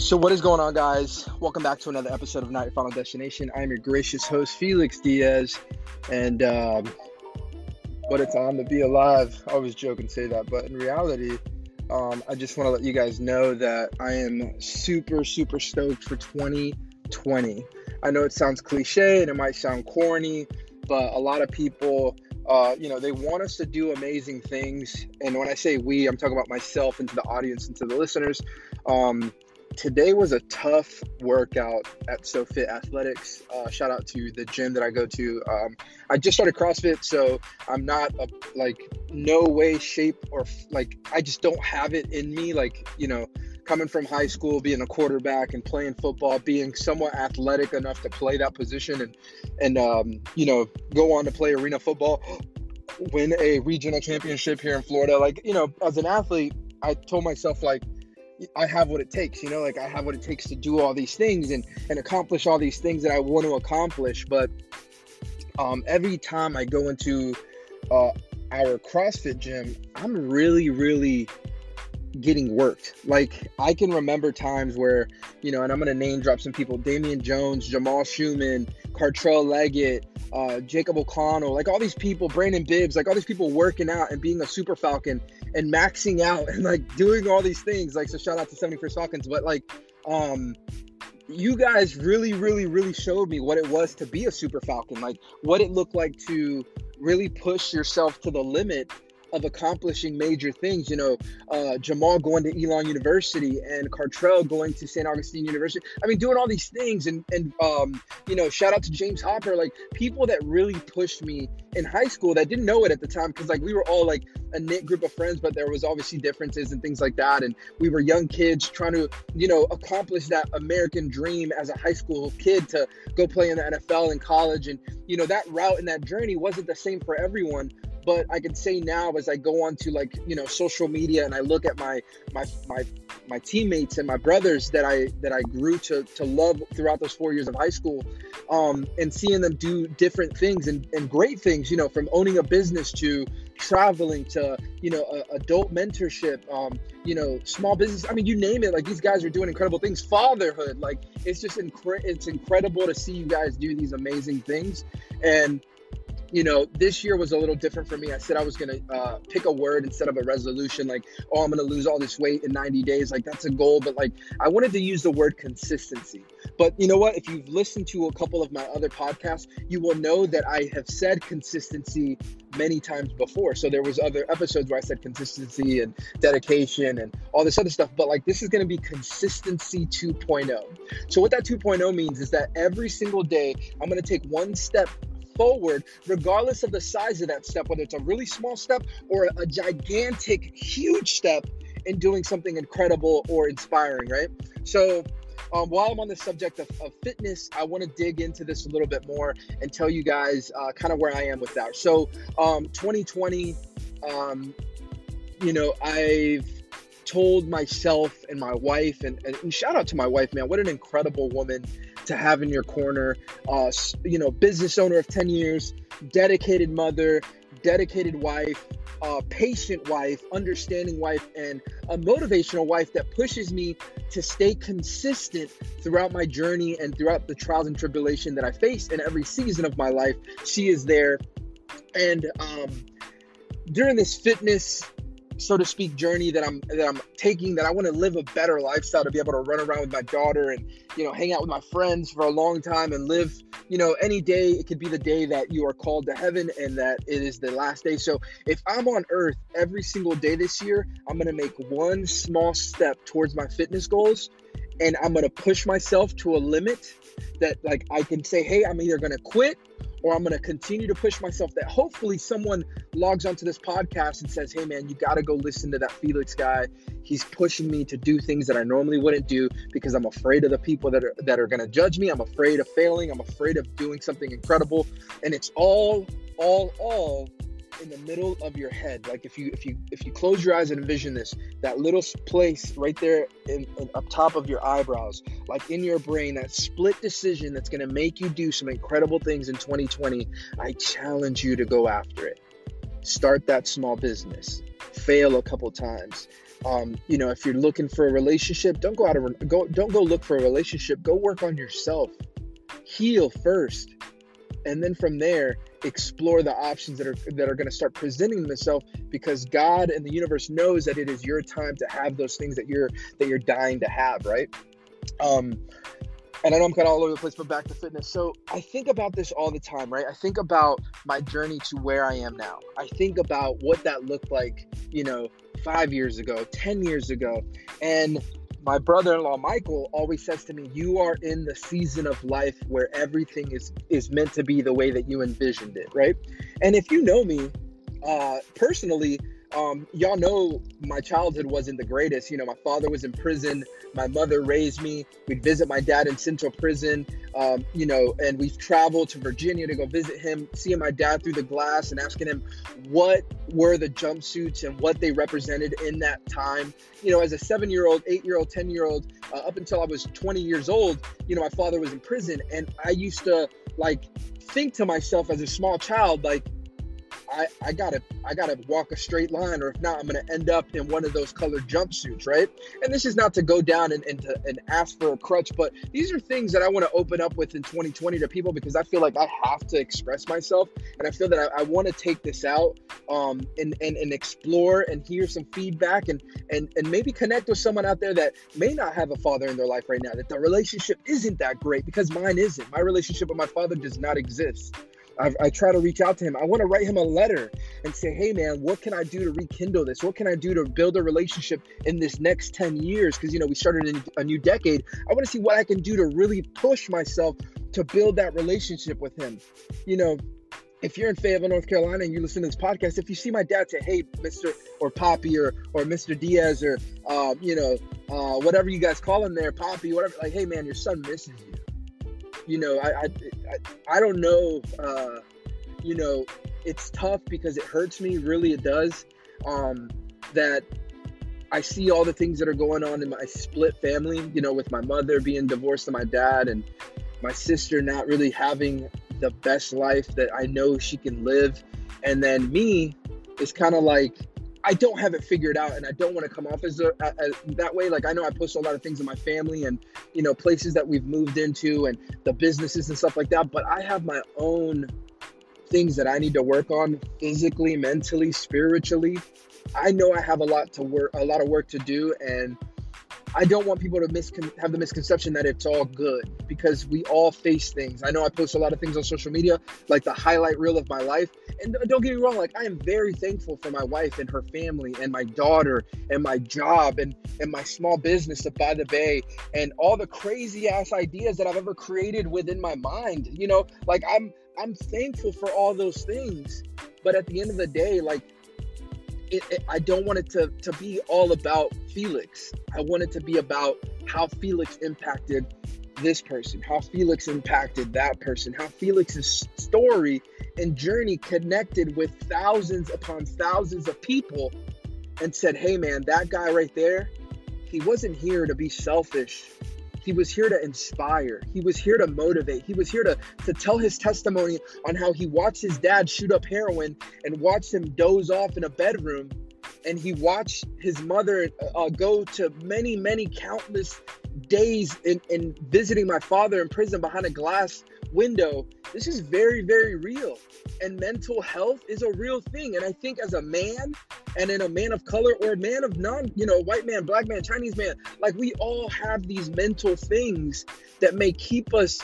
So, what is going on, guys? Welcome back to another episode of Your Final Destination. I'm your gracious host, Felix Diaz, and um, what a time to be alive. I always joke and say that, but in reality, um, I just want to let you guys know that I am super, super stoked for 2020. I know it sounds cliche and it might sound corny, but a lot of people, uh, you know, they want us to do amazing things. And when I say we, I'm talking about myself and to the audience and to the listeners. Um, today was a tough workout at SoFit Athletics. Uh, shout out to the gym that I go to. Um, I just started CrossFit, so I'm not a, like no way, shape, or like I just don't have it in me. Like you know, coming from high school, being a quarterback and playing football, being somewhat athletic enough to play that position, and and um, you know, go on to play arena football, win a regional championship here in Florida. Like you know, as an athlete, I told myself like I have what it takes, you know, like I have what it takes to do all these things and and accomplish all these things that I want to accomplish. But um, every time I go into uh, our CrossFit gym, I'm really, really getting worked. Like I can remember times where, you know, and I'm gonna name drop some people: Damian Jones, Jamal Schumann, Cartrell Leggett, uh, Jacob O'Connell, like all these people, Brandon Bibbs, like all these people working out and being a super falcon and maxing out and like doing all these things. Like, so shout out to 71st Falcons, but like, um, you guys really, really, really showed me what it was to be a super falcon, like what it looked like to really push yourself to the limit of accomplishing major things. You know, uh, Jamal going to Elon University and Cartrell going to St. Augustine University. I mean, doing all these things and and um, you know, shout out to James Hopper, like people that really pushed me in high school that didn't know it at the time because like we were all like a knit group of friends, but there was obviously differences and things like that. And we were young kids trying to, you know, accomplish that American dream as a high school kid to go play in the NFL and college. And, you know, that route and that journey wasn't the same for everyone but I can say now as I go on to like you know social media and I look at my my my my teammates and my brothers that I that I grew to to love throughout those four years of high school, um, and seeing them do different things and, and great things, you know, from owning a business to traveling to you know adult mentorship, um, you know, small business. I mean, you name it. Like these guys are doing incredible things. Fatherhood, like it's just incre- it's incredible to see you guys do these amazing things, and you know, this year was a little different for me. I said I was going to uh, pick a word instead of a resolution, like, oh, I'm going to lose all this weight in 90 days. Like, that's a goal. But, like, I wanted to use the word consistency. But you know what? If you've listened to a couple of my other podcasts, you will know that I have said consistency many times before. So there was other episodes where I said consistency and dedication and all this other stuff. But, like, this is going to be consistency 2.0. So what that 2.0 means is that every single day, I'm going to take one step forward, regardless of the size of that step, whether it's a really small step or a gigantic, huge step in doing something incredible or inspiring, right? So, um, while I'm on the subject of, of fitness, I want to dig into this a little bit more and tell you guys uh, kind of where I am with that. So, um, 2020, um, you know, I've told myself and my wife, and, and, shout out to my wife, man, what an incredible woman to have in your corner. Uh, you know, business owner of 10 years, dedicated mother, dedicated wife, uh, patient wife, understanding wife, and a motivational wife that pushes me to stay consistent throughout my journey and throughout the trials and tribulation that I face in every season of my life. She is there. And um, during this fitness so to speak journey that I'm that I'm taking that I want to live a better lifestyle to be able to run around with my daughter and you know hang out with my friends for a long time and live you know any day it could be the day that you are called to heaven and that it is the last day. So if I'm on earth every single day this year I'm going to make one small step towards my fitness goals and I'm going to push myself to a limit that like I can say hey I'm either going to quit or I'm going to continue to push myself that hopefully someone logs onto this podcast and says, Hey man, you got to go listen to that Felix guy. He's pushing me to do things that I normally wouldn't do because I'm afraid of the people that are, that are going to judge me. I'm afraid of failing. I'm afraid of doing something incredible. And it's all, all, all in the middle of your head like if you if you if you close your eyes and envision this that little place right there in, in, up top of your eyebrows like in your brain that split decision that's going to make you do some incredible things in 2020 i challenge you to go after it start that small business fail a couple times. Um, you know, if you're looking for a relationship, don't go out of go don't go look for a relationship. Go work on yourself. Heal first. And then from there, explore the options that are that are going to start presenting themselves because God and the universe knows that it is your time to have those things that you're that you're dying to have, right? Um and I know I'm kind of all over the place, but back to fitness. So I think about this all the time, right? I think about my journey to where I am now. I think about what that looked like, you know, five years ago, 10 years ago. And my brother in law, Michael, always says to me, You are in the season of life where everything is, is meant to be the way that you envisioned it, right? And if you know me uh, personally, um, y'all know my childhood wasn't the greatest. You know, my father was in prison. My mother raised me. We'd visit my dad in Central Prison. Um, you know, and we've traveled to Virginia to go visit him, seeing my dad through the glass and asking him what were the jumpsuits and what they represented in that time. You know, as a seven year old, eight year old, 10 year old, uh, up until I was 20 years old, you know, my father was in prison. And I used to like think to myself as a small child, like, I, I gotta I gotta walk a straight line, or if not, I'm gonna end up in one of those colored jumpsuits, right? And this is not to go down and and, to, and ask for a crutch, but these are things that I want to open up with in 2020 to people because I feel like I have to express myself, and I feel that I, I want to take this out um, and, and and explore and hear some feedback and and and maybe connect with someone out there that may not have a father in their life right now, that the relationship isn't that great because mine isn't. My relationship with my father does not exist. I, I try to reach out to him. I want to write him a letter and say, hey, man, what can I do to rekindle this? What can I do to build a relationship in this next 10 years? Because, you know, we started in a new decade. I want to see what I can do to really push myself to build that relationship with him. You know, if you're in Fayetteville, North Carolina, and you listen to this podcast, if you see my dad say, "Hey, Mister," or Poppy, or or Mister Diaz, or uh, you know, uh, whatever you guys call him there, Poppy, whatever, like, "Hey, man, your son misses you." you know, I I, I, I don't know. Uh, you know, it's tough because it hurts me. Really, it does. Um, that I see all the things that are going on in my split family. You know, with my mother being divorced to my dad, and my sister not really having the best life that I know she can live, and then me is kind of like I don't have it figured out, and I don't want to come off as, a, as that way. Like I know I post a lot of things in my family and you know places that we've moved into and the businesses and stuff like that. But I have my own things that I need to work on physically, mentally, spiritually. I know I have a lot to work, a lot of work to do, and I don't want people to miscon- have the misconception that it's all good because we all face things. I know I post a lot of things on social media, like the highlight reel of my life. And don't get me wrong, like I am very thankful for my wife and her family and my daughter and my job and, and my small business at By the Bay and all the crazy ass ideas that I've ever created within my mind. You know, like I'm I'm thankful for all those things. But at the end of the day, like it, it, I don't want it to, to be all about Felix. I want it to be about how Felix impacted this person, how Felix impacted that person, how Felix's story and journey connected with thousands upon thousands of people and said, hey man, that guy right there, he wasn't here to be selfish. He was here to inspire. He was here to motivate. He was here to, to tell his testimony on how he watched his dad shoot up heroin and watched him doze off in a bedroom. And he watched his mother uh, go to many, many countless days in, in visiting my father in prison behind a glass window. This is very, very real. And mental health is a real thing. And I think as a man and in a man of color or a man of non, you know, white man, black man, Chinese man, like we all have these mental things that may keep us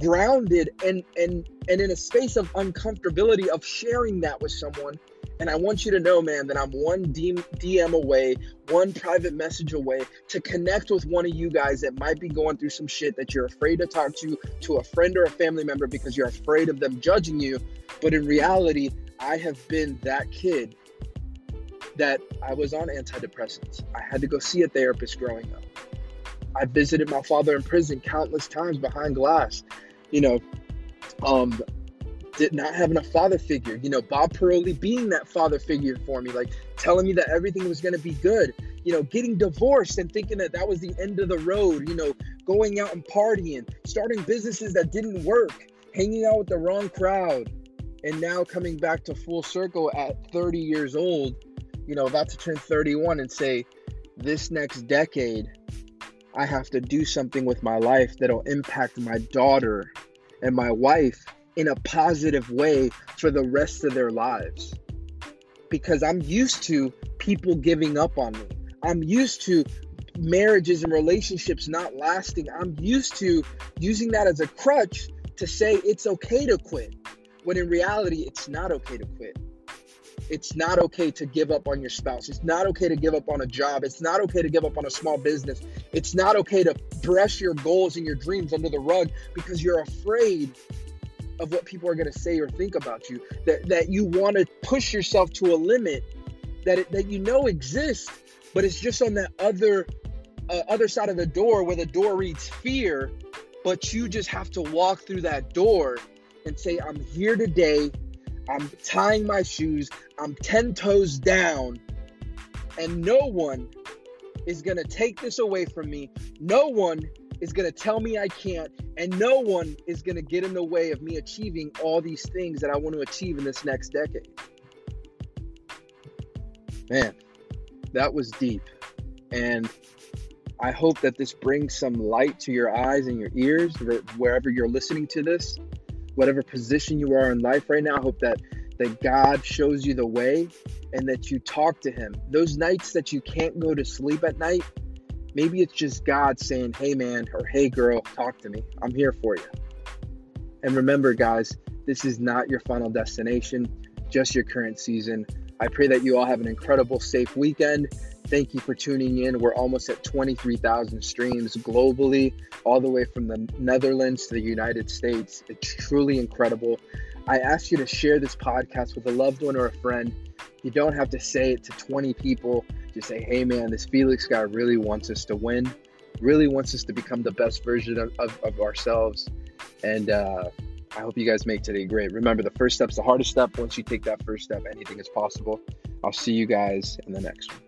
grounded and and and in a space of uncomfortability of sharing that with someone and I want you to know, man, that I'm one DM away, one private message away to connect with one of you guys that might be going through some shit that you're afraid to talk to to a friend or a family member because you're afraid of them judging you. But in reality, I have been that kid that I was on antidepressants. I had to go see a therapist growing up. I visited my father in prison countless times behind glass. You know, um, did not having a father figure. You know, Bob Paroli being that father figure for me, like telling me that everything was going to be good. You know, getting divorced and thinking that that was the end of the road. You know, going out and partying, starting businesses that didn't work, hanging out with the wrong crowd, and now coming back to full circle at 30 years old. you know, about to turn 31 and say, this next decade, I have to do something with my life that'll impact my daughter and my wife in a positive way for the rest of their lives. Because I'm used to people giving up on me. I'm used to marriages and relationships not lasting. I'm used to using that as a crutch to say it's okay to quit, when in reality, it's not okay to quit. It's not okay to give up on your spouse. It's not okay to give up on a job. It's not okay to give up on a small business. It's not okay to brush your goals and your dreams under the rug because you're afraid of what people are going to say or think about you. That that you want to push yourself to a limit that it, that you know exists, but it's just on that other uh, other side of the door where the door reads fear, but you just have to walk through that door and say, "I'm here today I'm tying my shoes, I'm 10 toes down, and no one is going to take this away from me. No one is going to tell me I can't, and no one is going to get in the way of me achieving all these things that I want to achieve in this next decade. Man, that was deep. And I hope that this brings some light to your eyes and your ears wherever you're listening to this whatever position you are in life right now. I hope that that God shows you the way and that you talk to him. Those nights that you can't go to sleep at night, maybe it's just God saying, "Hey man," or "Hey girl, talk to me. I'm here for you." And remember guys, this is not your final destination, just your current season. I pray that you all have an incredible safe weekend Thank you for tuning in. We're almost at 23,000 streams globally, all the way from the Netherlands to the United States. It's truly incredible. I ask you to share this podcast with a loved one or a friend. You don't have to say it to 20 people. Just say, hey, man, this Felix guy really wants us to win, really wants us to become the best version of, of, of ourselves. And uh, I hope you guys make today great. Remember, the first step's the hardest step. Once you take that first step, anything is possible. I'll see you guys in the next one.